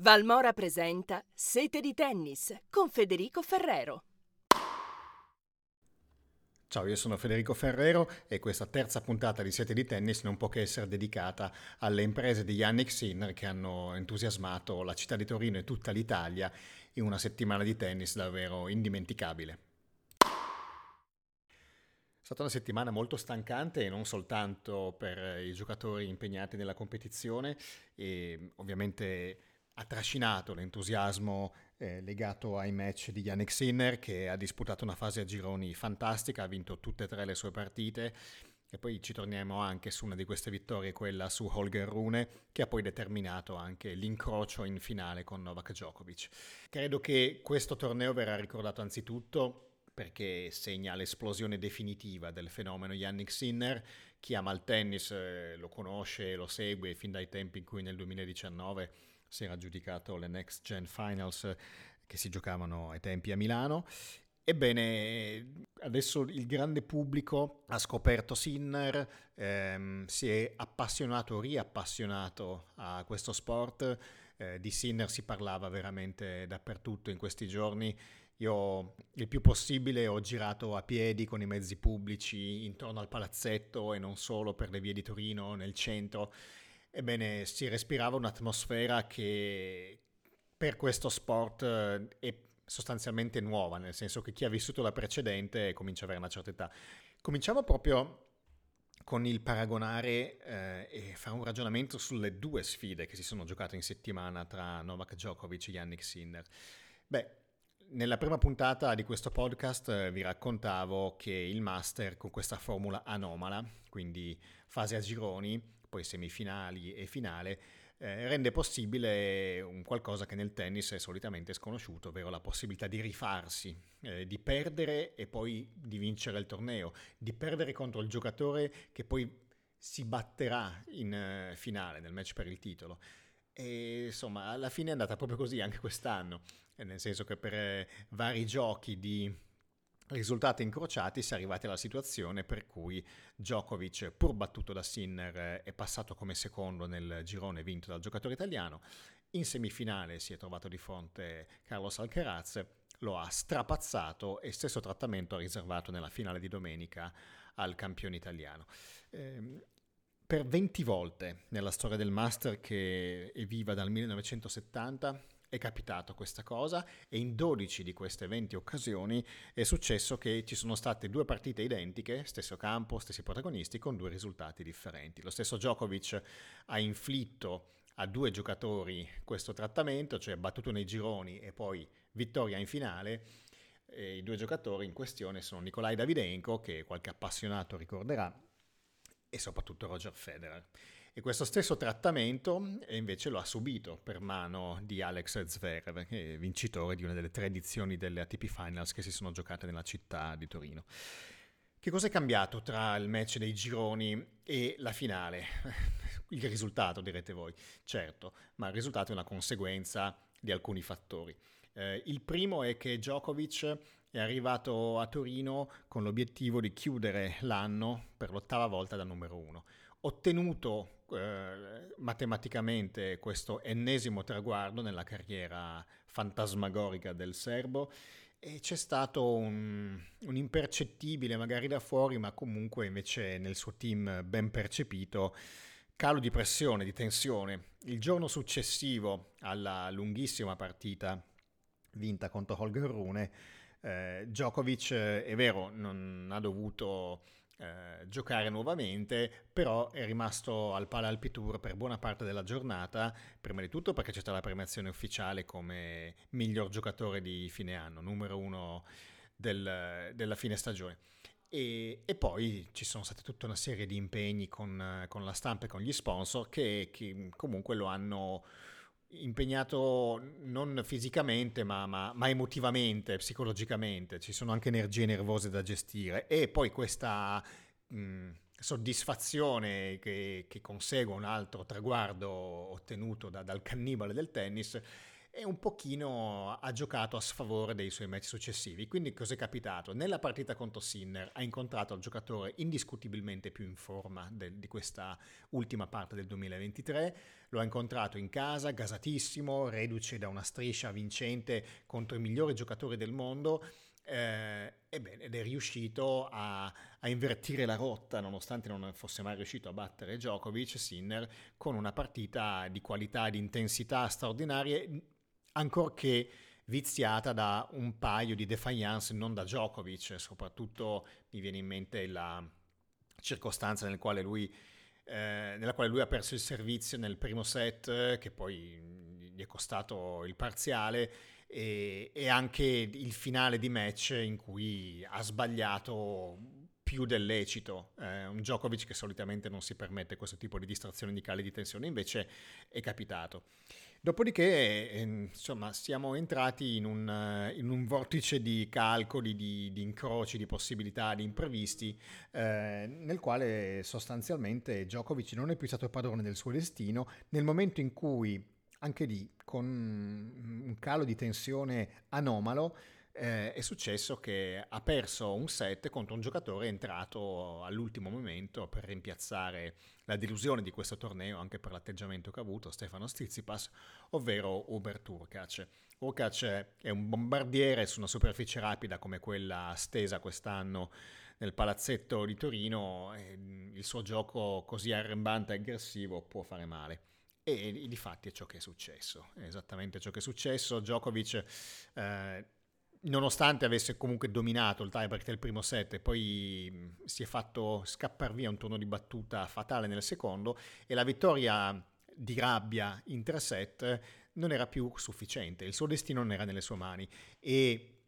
Valmora presenta Sete di tennis con Federico Ferrero. Ciao, io sono Federico Ferrero e questa terza puntata di Sete di Tennis non può che essere dedicata alle imprese di Yannick Sinner che hanno entusiasmato la città di Torino e tutta l'Italia in una settimana di tennis davvero indimenticabile. È stata una settimana molto stancante e non soltanto per i giocatori impegnati nella competizione e ovviamente ha trascinato l'entusiasmo eh, legato ai match di Yannick Sinner che ha disputato una fase a gironi fantastica, ha vinto tutte e tre le sue partite e poi ci torniamo anche su una di queste vittorie, quella su Holger Rune, che ha poi determinato anche l'incrocio in finale con Novak Djokovic. Credo che questo torneo verrà ricordato anzitutto perché segna l'esplosione definitiva del fenomeno Yannick Sinner. Chi ama il tennis eh, lo conosce, lo segue fin dai tempi in cui nel 2019 si era giudicato le Next Gen Finals che si giocavano ai tempi a Milano. Ebbene, adesso il grande pubblico ha scoperto Sinner, ehm, si è appassionato, riappassionato a questo sport. Eh, di Sinner si parlava veramente dappertutto in questi giorni. Io il più possibile ho girato a piedi con i mezzi pubblici intorno al palazzetto e non solo per le vie di Torino, nel centro Ebbene, si respirava un'atmosfera che per questo sport eh, è sostanzialmente nuova, nel senso che chi ha vissuto la precedente comincia ad avere una certa età. Cominciamo proprio con il paragonare eh, e fare un ragionamento sulle due sfide che si sono giocate in settimana tra Novak Djokovic e Yannick Sinner. Beh, nella prima puntata di questo podcast eh, vi raccontavo che il Master con questa formula anomala, quindi fase a gironi, poi semifinali e finale, eh, rende possibile un qualcosa che nel tennis è solitamente sconosciuto, ovvero la possibilità di rifarsi, eh, di perdere e poi di vincere il torneo, di perdere contro il giocatore che poi si batterà in uh, finale nel match per il titolo. E insomma, alla fine è andata proprio così anche quest'anno, nel senso che per eh, vari giochi di risultati incrociati si è arrivati alla situazione per cui Djokovic, pur battuto da Sinner, è passato come secondo nel girone vinto dal giocatore italiano. In semifinale si è trovato di fronte Carlos Alcaraz, lo ha strapazzato e stesso trattamento ha riservato nella finale di domenica al campione italiano. Eh, per 20 volte nella storia del Master che è viva dal 1970 è capitato questa cosa e in 12 di queste 20 occasioni è successo che ci sono state due partite identiche, stesso campo, stessi protagonisti, con due risultati differenti. Lo stesso Djokovic ha inflitto a due giocatori questo trattamento, cioè battuto nei gironi e poi vittoria in finale. E I due giocatori in questione sono Nikolai Davidenko, che qualche appassionato ricorderà, e soprattutto Roger Federer. E questo stesso trattamento eh, invece lo ha subito per mano di Alex Zverev, vincitore di una delle tre edizioni delle ATP Finals che si sono giocate nella città di Torino. Che cosa è cambiato tra il match dei gironi e la finale? Il risultato, direte voi. Certo, ma il risultato è una conseguenza di alcuni fattori. Eh, il primo è che Djokovic è arrivato a Torino con l'obiettivo di chiudere l'anno per l'ottava volta da numero uno. Ottenuto eh, matematicamente questo ennesimo traguardo nella carriera fantasmagorica del serbo e c'è stato un, un, impercettibile, magari da fuori, ma comunque invece nel suo team ben percepito, calo di pressione, di tensione. Il giorno successivo alla lunghissima partita vinta contro Holger Rune, eh, Djokovic è vero, non ha dovuto eh, giocare nuovamente, però è rimasto al Pala Alpi Tour per buona parte della giornata, prima di tutto perché c'è stata la premiazione ufficiale come miglior giocatore di fine anno, numero uno del, della fine stagione. E, e, poi ci sono state tutta una serie di impegni con, con la stampa e con gli sponsor che, che comunque lo hanno impegnato non fisicamente ma, ma, ma, emotivamente, psicologicamente, ci sono anche energie nervose da gestire. E poi questa mh, soddisfazione che, che, consegue un altro traguardo ottenuto da, dal cannibale del tennis e un pochino ha giocato a sfavore dei suoi match successivi. Quindi cos'è capitato? Nella partita contro Sinner ha incontrato il giocatore indiscutibilmente più in forma de- di questa ultima parte del 2023, lo ha incontrato in casa, gasatissimo, reduce da una striscia vincente contro i migliori giocatori del mondo. Eh, ebbene, ed è riuscito a, a, invertire la rotta nonostante non fosse mai riuscito a battere Djokovic, Sinner, con una partita di qualità e di intensità straordinarie ancorché viziata da un paio di defiance non da Djokovic, soprattutto mi viene in mente la circostanza nel quale lui, eh, nella quale lui ha perso il servizio nel primo set, che poi gli è costato il parziale, e, e anche il finale di match in cui ha sbagliato più del lecito. Eh, un Djokovic che solitamente non si permette questo tipo di distrazioni di cali di tensione, invece è capitato. Dopodiché, eh, insomma, siamo entrati in un, eh, in un, vortice di calcoli, di, di, incroci, di possibilità, di imprevisti, eh, nel quale sostanzialmente Djokovic non è più stato padrone del suo destino. Nel momento in cui, anche lì, con un calo di tensione anomalo, eh, è successo che ha perso un set contro un giocatore entrato all'ultimo momento per rimpiazzare la delusione di questo torneo anche per l'atteggiamento che ha avuto Stefano Tsitsipas, ovvero Uber Turkac. Urkac è un bombardiere su una superficie rapida come quella stesa quest'anno nel palazzetto di Torino, il suo gioco così arrembante e aggressivo può fare male. E di fatti è ciò che è successo, è esattamente ciò che è successo. Djokovic eh, nonostante avesse comunque dominato il tiebreak del primo set e poi si è fatto scappare via un turno di battuta fatale nel secondo e la vittoria di rabbia in tre set non era più sufficiente, il suo destino non era nelle sue mani. E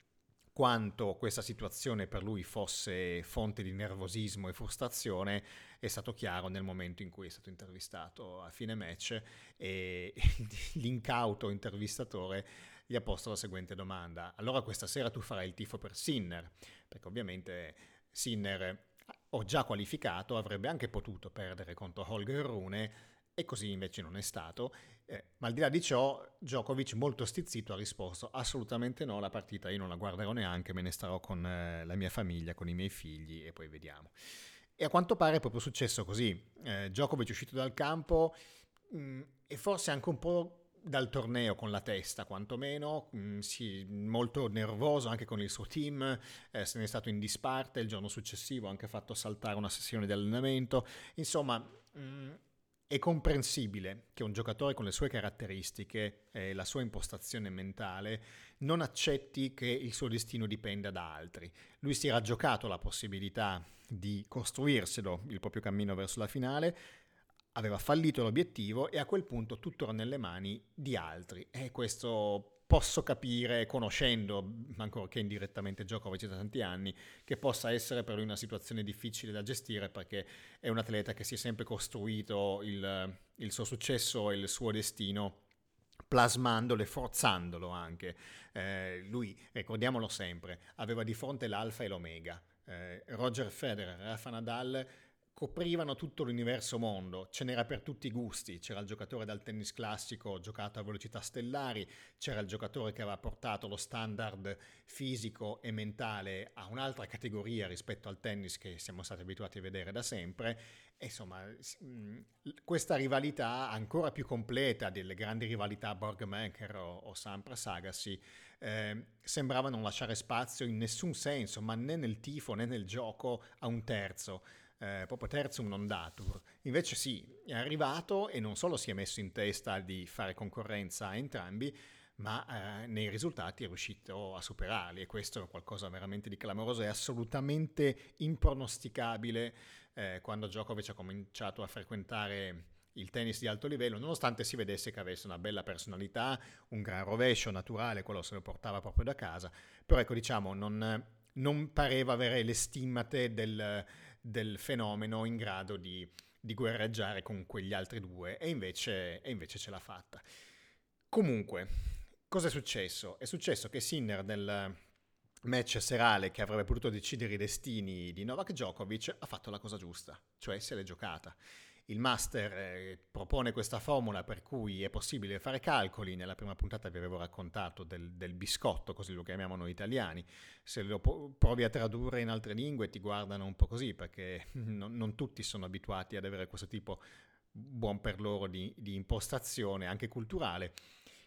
quanto questa situazione per lui fosse fonte di nervosismo e frustrazione è stato chiaro nel momento in cui è stato intervistato a fine match e l'incauto intervistatore gli ha posto la seguente domanda. Allora questa sera tu farai il tifo per Sinner, perché ovviamente Sinner ho già qualificato, avrebbe anche potuto perdere contro Holger Rune e così invece non è stato. Eh, ma al di là di ciò, Djokovic molto stizzito ha risposto assolutamente no, la partita io non la guarderò neanche, me ne starò con eh, la mia famiglia, con i miei figli e poi vediamo. E a quanto pare è proprio successo così. Eh, Djokovic è uscito dal campo mh, mm, e forse anche un po' dal torneo con la testa quantomeno, mm, sì, molto nervoso anche con il suo team, eh, se ne è stato in disparte, il giorno successivo ha anche fatto saltare una sessione di allenamento, insomma mh, mm, è comprensibile che un giocatore con le sue caratteristiche e la sua impostazione mentale non accetti che il suo destino dipenda da altri. Lui si era giocato la possibilità di costruirselo il proprio cammino verso la finale, aveva fallito l'obiettivo e a quel punto tutto era nelle mani di altri e questo posso capire, conoscendo, ancora che indirettamente Djokovic da tanti anni, che possa essere per lui una situazione difficile da gestire perché è un atleta che si è sempre costruito il, il suo successo e il suo destino plasmandolo e forzandolo anche. Eh, lui, ricordiamolo sempre, aveva di fronte l'alfa e l'omega. Eh, Roger Federer, Rafa Nadal coprivano tutto l'universo mondo, ce n'era per tutti i gusti, c'era il giocatore dal tennis classico giocato a velocità stellari, c'era il giocatore che aveva portato lo standard fisico e mentale a un'altra categoria rispetto al tennis che siamo stati abituati a vedere da sempre, e insomma questa rivalità ancora più completa delle grandi rivalità Borgmaker o, o Sampras Agassi eh, sembrava non lasciare spazio in nessun senso, ma né nel tifo né nel gioco a un terzo eh, proprio terzum non datur. Invece sì, è arrivato e non solo si è messo in testa di fare concorrenza a entrambi, ma eh, nei risultati è riuscito a superarli e questo è qualcosa veramente di clamoroso, è assolutamente impronosticabile eh, quando Djokovic ha cominciato a frequentare il tennis di alto livello, nonostante si vedesse che avesse una bella personalità, un gran rovescio naturale, quello se lo portava proprio da casa, però ecco diciamo non, non pareva avere le stimmate del del fenomeno in grado di, di guerreggiare con quegli altri due e invece, e invece ce l'ha fatta. Comunque, cosa è successo? È successo che Sinner nel match serale che avrebbe potuto decidere i destini di Novak Djokovic ha fatto la cosa giusta, cioè se l'è giocata. Il master eh, propone questa formula per cui è possibile fare calcoli, nella prima puntata vi avevo raccontato del, del biscotto, così lo chiamiamo noi italiani, se lo provi a tradurre in altre lingue ti guardano un po' così perché non, non tutti sono abituati ad avere questo tipo buon per loro di, di impostazione anche culturale.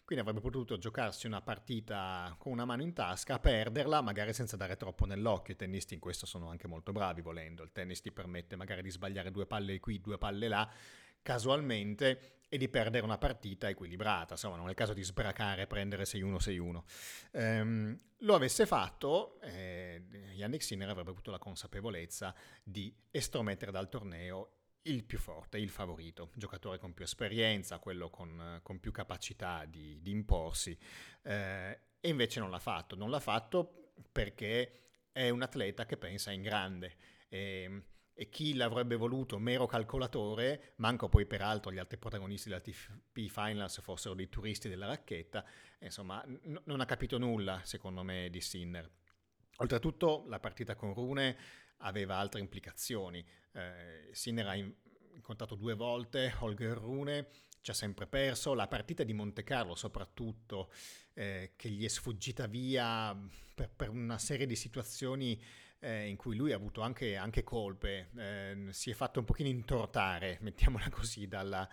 Quindi avrebbe potuto giocarsi una partita con una mano in tasca, perderla, magari senza dare troppo nell'occhio. I tennisti in questo sono anche molto bravi volendo. Il tennis ti permette magari di sbagliare due palle qui, due palle là, casualmente, e di perdere una partita equilibrata. Insomma, non è il caso di sbracare e prendere 6-1, 6-1. Ehm, lo avesse fatto, eh, Yannick Sinner avrebbe avuto la consapevolezza di estromettere dal torneo il più forte, il favorito, giocatore con più esperienza, quello con, con più capacità di, di imporsi, eh, e invece non l'ha fatto. Non l'ha fatto perché è un atleta che pensa in grande. E, e chi l'avrebbe voluto mero calcolatore, manco poi peraltro gli altri protagonisti della TP Finals fossero dei turisti della racchetta, insomma n- non ha capito nulla secondo me di Sinner. Oltretutto la partita con Rune aveva altre implicazioni. Eh, Sinner ha incontrato due volte Holger Rune, ci ha sempre perso, la partita di Monte Carlo soprattutto, eh, che gli è sfuggita via per, per una serie di situazioni eh, in cui lui ha avuto anche, anche colpe, eh, si è fatto un pochino intortare, mettiamola così, dalla,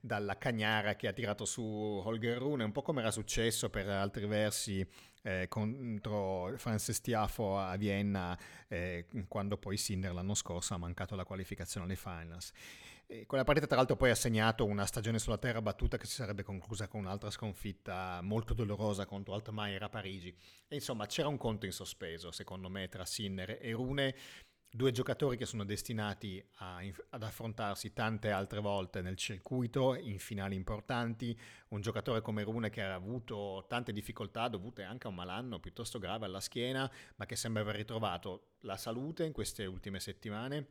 dalla cagnara che ha tirato su Holger Rune, un po' come era successo per altri versi eh, contro Francis Tiafo a Vienna, eh, quando poi Sinner l'anno scorso ha mancato la qualificazione alle finals. E quella partita tra l'altro poi ha segnato una stagione sulla terra battuta che si sarebbe conclusa con un'altra sconfitta molto dolorosa contro Altmaier a Parigi. E insomma c'era un conto in sospeso secondo me tra Sinner e Rune due giocatori che sono destinati a, ad affrontarsi tante altre volte nel circuito, in finali importanti, un giocatore come Rune che ha avuto tante difficoltà dovute anche a un malanno piuttosto grave alla schiena, ma che sembra aver ritrovato la salute in queste ultime settimane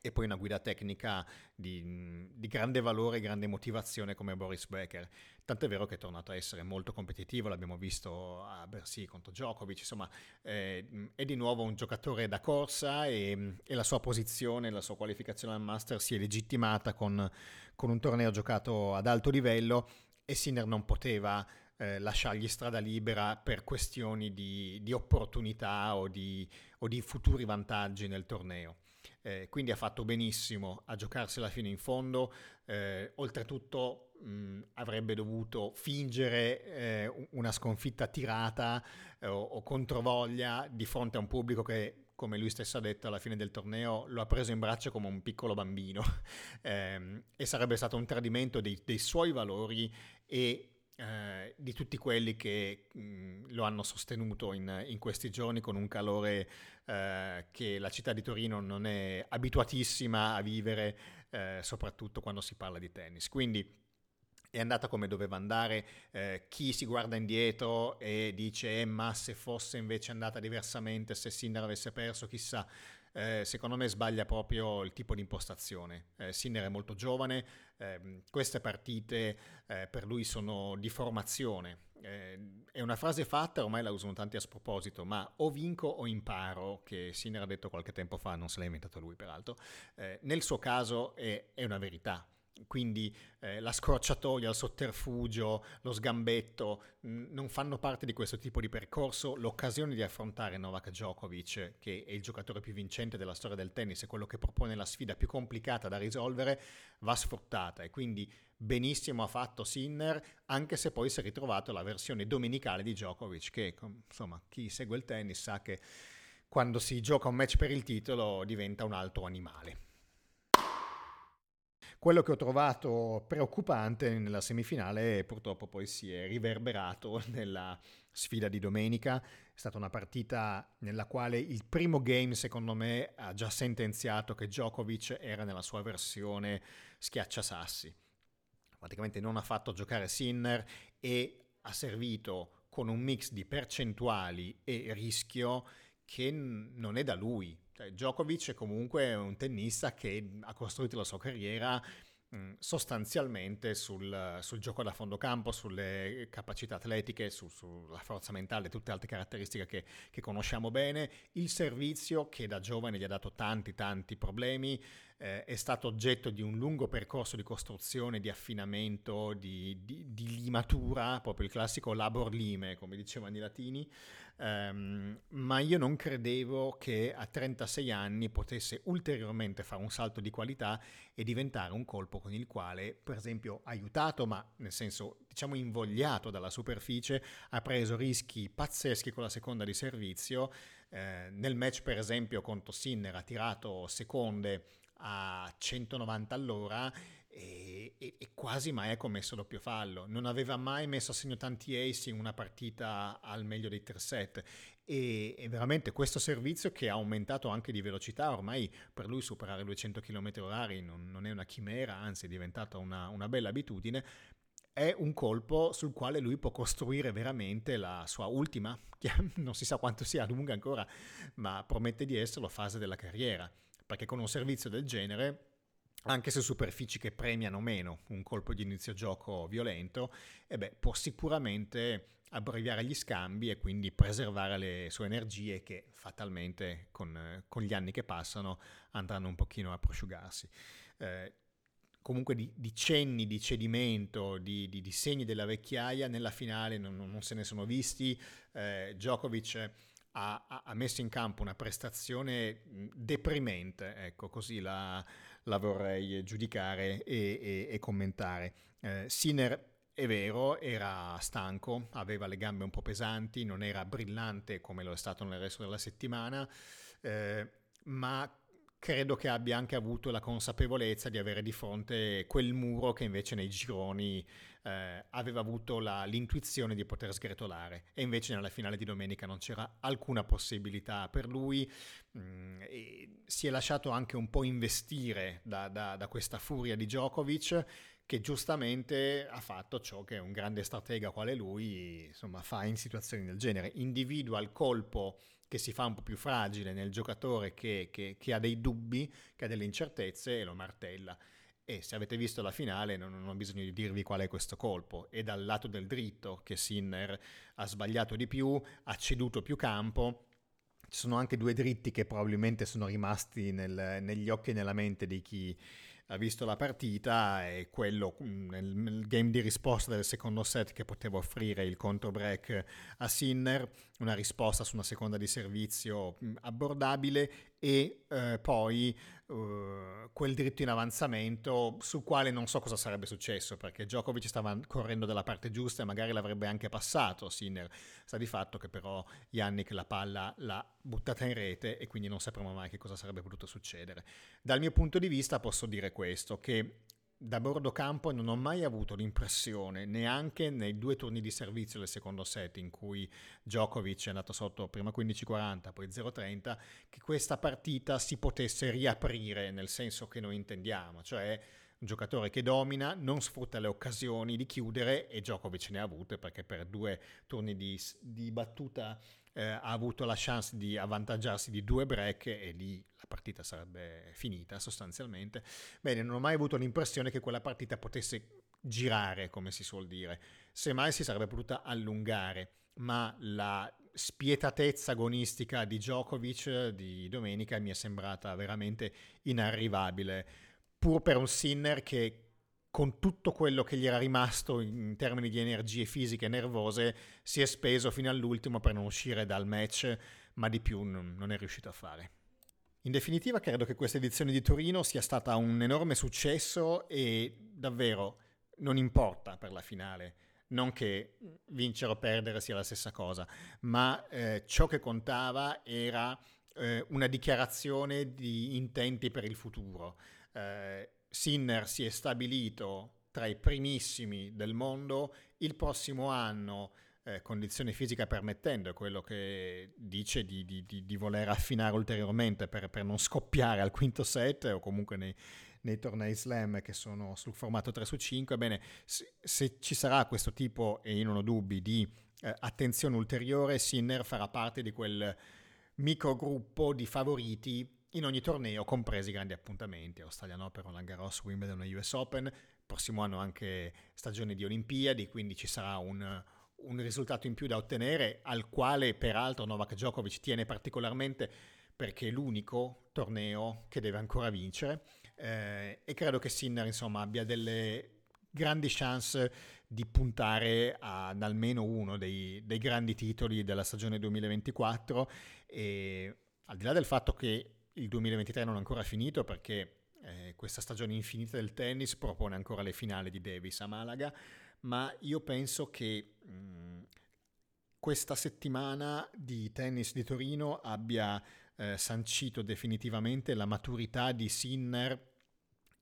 e poi una guida tecnica di, di, grande valore grande motivazione come Boris Becker. Tant'è vero che è tornato a essere molto competitivo, l'abbiamo visto a Bercy contro Djokovic, insomma eh, è di nuovo un giocatore da corsa e, e, la sua posizione, la sua qualificazione al Master si è legittimata con, con un torneo giocato ad alto livello e Sinner non poteva eh, lasciargli strada libera per questioni di, di opportunità o di, o di futuri vantaggi nel torneo. Eh, quindi ha fatto benissimo a giocarsela fino in fondo, eh, oltretutto mh, avrebbe dovuto fingere eh, una sconfitta tirata eh, o, o controvoglia di fronte a un pubblico che come lui stesso ha detto alla fine del torneo, lo ha preso in braccio come un piccolo bambino eh, e sarebbe stato un tradimento dei, dei suoi valori e eh, di tutti quelli che mh, lo hanno sostenuto in, in, questi giorni con un calore eh, che la città di Torino non è abituatissima a vivere, eh, soprattutto quando si parla di tennis. Quindi è andata come doveva andare, eh, chi si guarda indietro e dice eh, ma se fosse invece andata diversamente, se Sinner avesse perso, chissà, eh, secondo me sbaglia proprio il tipo di impostazione. Eh, Sinner è molto giovane, eh, queste partite eh, per lui sono di formazione. Eh, è una frase fatta, ormai la usano tanti a sproposito, ma o vinco o imparo, che Sinner ha detto qualche tempo fa, non se l'ha inventato lui peraltro. Eh, nel suo caso è, è una verità quindi eh, la scorciatoia, il sotterfugio, lo sgambetto mh, non fanno parte di questo tipo di percorso. L'occasione di affrontare Novak Djokovic, che è il giocatore più vincente della storia del tennis e quello che propone la sfida più complicata da risolvere, va sfruttata e quindi benissimo ha fatto Sinner, anche se poi si è ritrovato la versione domenicale di Djokovic, che insomma chi segue il tennis sa che quando si gioca un match per il titolo diventa un altro animale. Quello che ho trovato preoccupante nella semifinale purtroppo poi si è riverberato nella sfida di domenica. È stata una partita nella quale il primo game, secondo me, ha già sentenziato che Djokovic era nella sua versione schiacciasassi. Praticamente non ha fatto giocare Sinner e ha servito con un mix di percentuali e rischio che non è da lui. Cioè, Djokovic è comunque un tennista che ha costruito la sua carriera mm, sostanzialmente sul, sul, gioco da fondo campo, sulle capacità atletiche, su, sulla forza mentale, tutte altre caratteristiche che, che, conosciamo bene, il servizio che da giovane gli ha dato tanti tanti problemi, eh, è stato oggetto di un lungo percorso di costruzione, di affinamento, di, di, di limatura, proprio il classico labor lime, come dicevano i latini, Um, ma io non credevo che a 36 anni potesse ulteriormente fare un salto di qualità e diventare un colpo con il quale, per esempio, aiutato, ma nel senso diciamo invogliato dalla superficie, ha preso rischi pazzeschi con la seconda di servizio. Eh, nel match, per esempio, contro Sinner ha tirato seconde a 190 all'ora e, e, e, quasi mai ha commesso doppio fallo. Non aveva mai messo a segno tanti ace in una partita al meglio dei tre set. E, e, veramente questo servizio che ha aumentato anche di velocità, ormai per lui superare 200 km h non, non è una chimera, anzi è diventata una, una bella abitudine, è un colpo sul quale lui può costruire veramente la sua ultima, che non si sa quanto sia lunga ancora, ma promette di esserlo, fase della carriera, perché con un servizio del genere anche se superfici che premiano meno un colpo di inizio gioco violento, eh beh, può sicuramente abbreviare gli scambi e quindi preservare le sue energie che fatalmente con, con gli anni che passano andranno un pochino a prosciugarsi. Eh, comunque di, di, cenni di cedimento, di, di, di, segni della vecchiaia nella finale non, non se ne sono visti. Eh, Djokovic ha, ha, messo in campo una prestazione deprimente, ecco così la, la vorrei giudicare e, e, e commentare. Eh, Sinner è vero, era stanco, aveva le gambe un po' pesanti, non era brillante come lo è stato nel resto della settimana, eh, ma credo che abbia anche avuto la consapevolezza di avere di fronte quel muro che invece nei gironi eh, aveva avuto la, l'intuizione di poter sgretolare. E invece nella finale di domenica non c'era alcuna possibilità per lui. Mh, mm, si è lasciato anche un po' investire da, da, da questa furia di Djokovic che giustamente ha fatto ciò che un grande stratega quale lui insomma, fa in situazioni del genere, individua il colpo che si fa un po' più fragile nel giocatore che, che, che ha dei dubbi, che ha delle incertezze e lo martella. E se avete visto la finale non, non ho bisogno di dirvi qual è questo colpo. È dal lato del dritto che Sinner ha sbagliato di più, ha ceduto più campo. Ci sono anche due dritti che probabilmente sono rimasti nel, negli occhi e nella mente di chi ha visto la partita e quello mm, nel, nel, game di risposta del secondo set che poteva offrire il contro break a Sinner, una risposta su una seconda di servizio mm, abbordabile e eh, poi uh, quel diritto in avanzamento sul quale non so cosa sarebbe successo perché Djokovic stava correndo dalla parte giusta e magari l'avrebbe anche passato Sinner. Sta di fatto che però Yannick la palla l'ha buttata in rete e quindi non sapremo mai che cosa sarebbe potuto succedere. Dal mio punto di vista posso dire questo che da bordo campo non ho mai avuto l'impressione, neanche nei due turni di servizio del secondo set in cui Djokovic è andato sotto prima 15-40, poi 0-30, che questa partita si potesse riaprire nel senso che noi intendiamo, cioè un giocatore che domina, non sfrutta le occasioni di chiudere e Djokovic ne ha avute perché per due turni di, di battuta eh, ha avuto la chance di avvantaggiarsi di due break e lì la partita sarebbe finita sostanzialmente. Bene, non ho mai avuto l'impressione che quella partita potesse girare, come si suol dire. Semmai si sarebbe potuta allungare, ma la spietatezza agonistica di Djokovic di domenica mi è sembrata veramente inarrivabile, pur per un Sinner che con tutto quello che gli era rimasto in termini di energie fisiche e nervose, si è speso fino all'ultimo per non uscire dal match, ma di più non, è riuscito a fare. In definitiva, credo che questa edizione di Torino sia stata un enorme successo e davvero non importa per la finale. Non che vincere o perdere sia la stessa cosa, ma eh, ciò che contava era eh, una dichiarazione di intenti per il futuro. Eh, Sinner si è stabilito tra i primissimi del mondo, il prossimo anno, eh, condizione fisica permettendo, è quello che dice di, di, di, di voler affinare ulteriormente per, per, non scoppiare al quinto set o comunque nei, nei tornei slam che sono sul formato 3 su 5, ebbene se, se ci sarà questo tipo, e io non ho dubbi, di eh, attenzione ulteriore, Sinner farà parte di quel microgruppo di favoriti in ogni torneo, compresi i grandi appuntamenti, Australian Open, Roland Garros, Wimbledon e US Open. Prossimo anno anche stagione di Olimpiadi, quindi ci sarà un, un risultato in più da ottenere, al quale peraltro Novak Djokovic tiene particolarmente perché è l'unico torneo che deve ancora vincere. eh, e credo che Sinner insomma abbia delle grandi chance di puntare ad almeno uno dei, dei grandi titoli della stagione 2024 e al di là del fatto che il 2023 non è ancora finito perché eh, questa stagione infinita del tennis propone ancora le finali di Davis a Malaga, ma io penso che mh, questa settimana di tennis di Torino abbia eh, sancito definitivamente la maturità di Sinner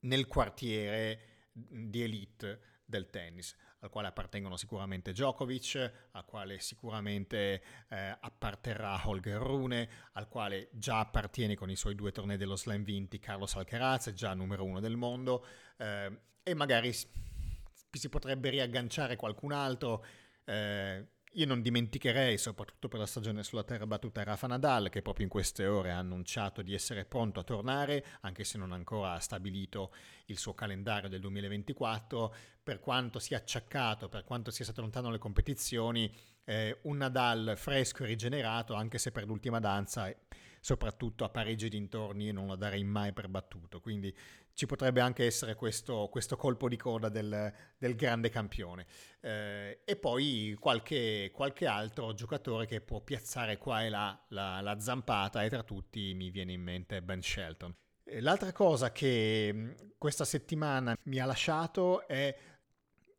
nel quartiere di elite del tennis, al quale appartengono sicuramente Djokovic, al quale sicuramente eh, apparterrà Holger Rune, al quale già appartiene con i suoi due tornei dello slam vinti Carlos Alcaraz, già numero uno del mondo, eh, e magari si potrebbe riagganciare qualcun altro. Eh, io non dimenticherei, soprattutto per la stagione sulla terra battuta, Rafa Nadal, che proprio in queste ore ha annunciato di essere pronto a tornare, anche se non ancora ha stabilito il suo calendario del 2024. Per quanto sia acciaccato, per quanto sia stato lontano dalle competizioni, eh, un Nadal fresco e rigenerato, anche se per l'ultima danza, soprattutto a Parigi e dintorni, non lo darei mai per battuto. Quindi ci potrebbe anche essere questo, questo colpo di coda del, del grande campione. Eh, e poi qualche, qualche, altro giocatore che può piazzare qua e là la, la zampata e tra tutti mi viene in mente Ben Shelton. L'altra cosa che questa settimana mi ha lasciato è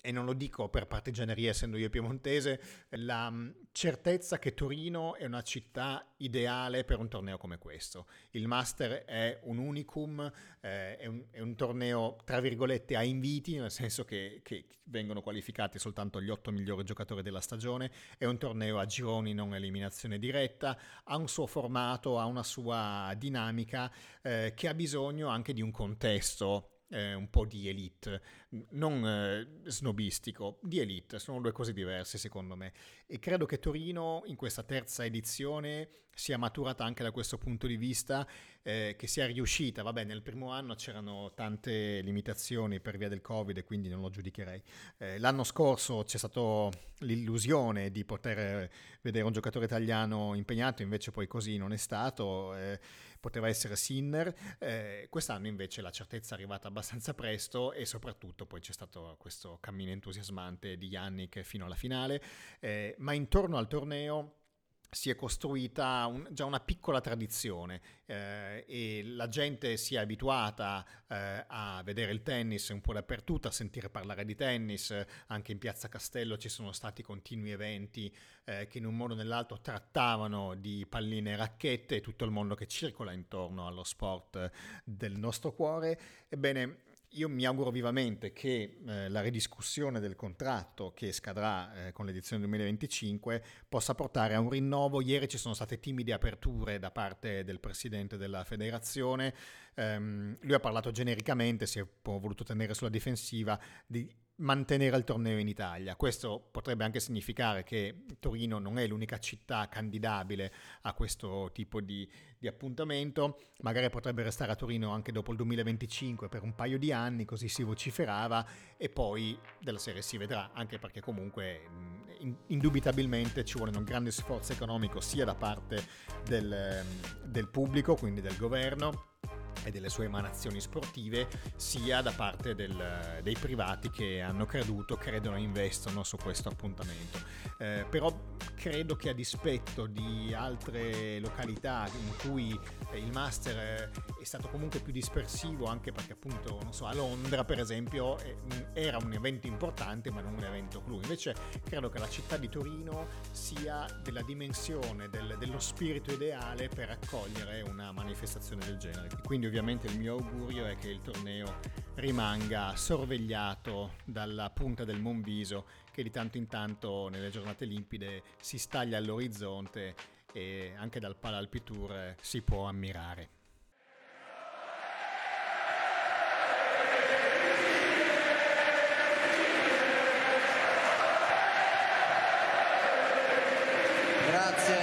e non lo dico per partigianeria essendo io piemontese, la mm, certezza che Torino è una città ideale per un torneo come questo. Il Master è un unicum, eh, è, un, è, un, torneo tra virgolette a inviti, nel senso che, che, vengono qualificati soltanto gli otto migliori giocatori della stagione, è un torneo a gironi, non eliminazione diretta, ha un suo formato, ha una sua dinamica eh, che ha bisogno anche di un contesto eh, un po' di elite, non eh, snobistico, di elite, sono due cose diverse secondo me. E credo che Torino in questa terza edizione sia maturata anche da questo punto di vista, eh, che sia riuscita, vabbè nel primo anno c'erano tante limitazioni per via del Covid quindi non lo giudicherei, eh, l'anno scorso c'è stata l'illusione di poter vedere un giocatore italiano impegnato, invece poi così non è stato eh, poteva essere Sinner, eh, quest'anno invece la certezza è arrivata abbastanza presto e soprattutto poi c'è stato questo cammino entusiasmante di Yannick fino alla finale, eh, ma intorno al torneo si è costruita un, già una piccola tradizione eh, e la gente si è abituata eh, a vedere il tennis un po' dappertutto, a sentire parlare di tennis, anche in Piazza Castello ci sono stati continui eventi eh, che in un modo o nell'altro trattavano di palline e racchette e tutto il mondo che circola intorno allo sport del nostro cuore. Ebbene, io mi auguro vivamente che eh, la ridiscussione del contratto che scadrà eh, con l'edizione 2025 possa portare a un rinnovo. Ieri ci sono state timide aperture da parte del presidente della federazione. Um, lui ha parlato genericamente, si è voluto tenere sulla difensiva, di mantenere il torneo in Italia. Questo potrebbe anche significare che Torino non è l'unica città candidabile a questo tipo di, di, appuntamento, magari potrebbe restare a Torino anche dopo il 2025 per un paio di anni, così si vociferava, e poi della serie si vedrà, anche perché comunque in, indubitabilmente ci vuole un grande sforzo economico sia da parte del, del pubblico, quindi del governo, e delle sue emanazioni sportive, sia da parte del, dei privati che hanno creduto, credono e investono su questo appuntamento. Eh, però credo che a dispetto di altre località in cui il master eh, è stato comunque più dispersivo, anche perché appunto, non so, a Londra per esempio eh, era un evento importante ma non un evento clou, invece credo che la città di Torino sia della dimensione, del, dello spirito ideale per accogliere una manifestazione del genere. Quindi ovviamente il mio augurio è che il torneo rimanga sorvegliato dalla punta del Monviso che di tanto in tanto nelle giornate limpide si staglia all'orizzonte e anche dal Palalpi Tour si può ammirare. Grazie.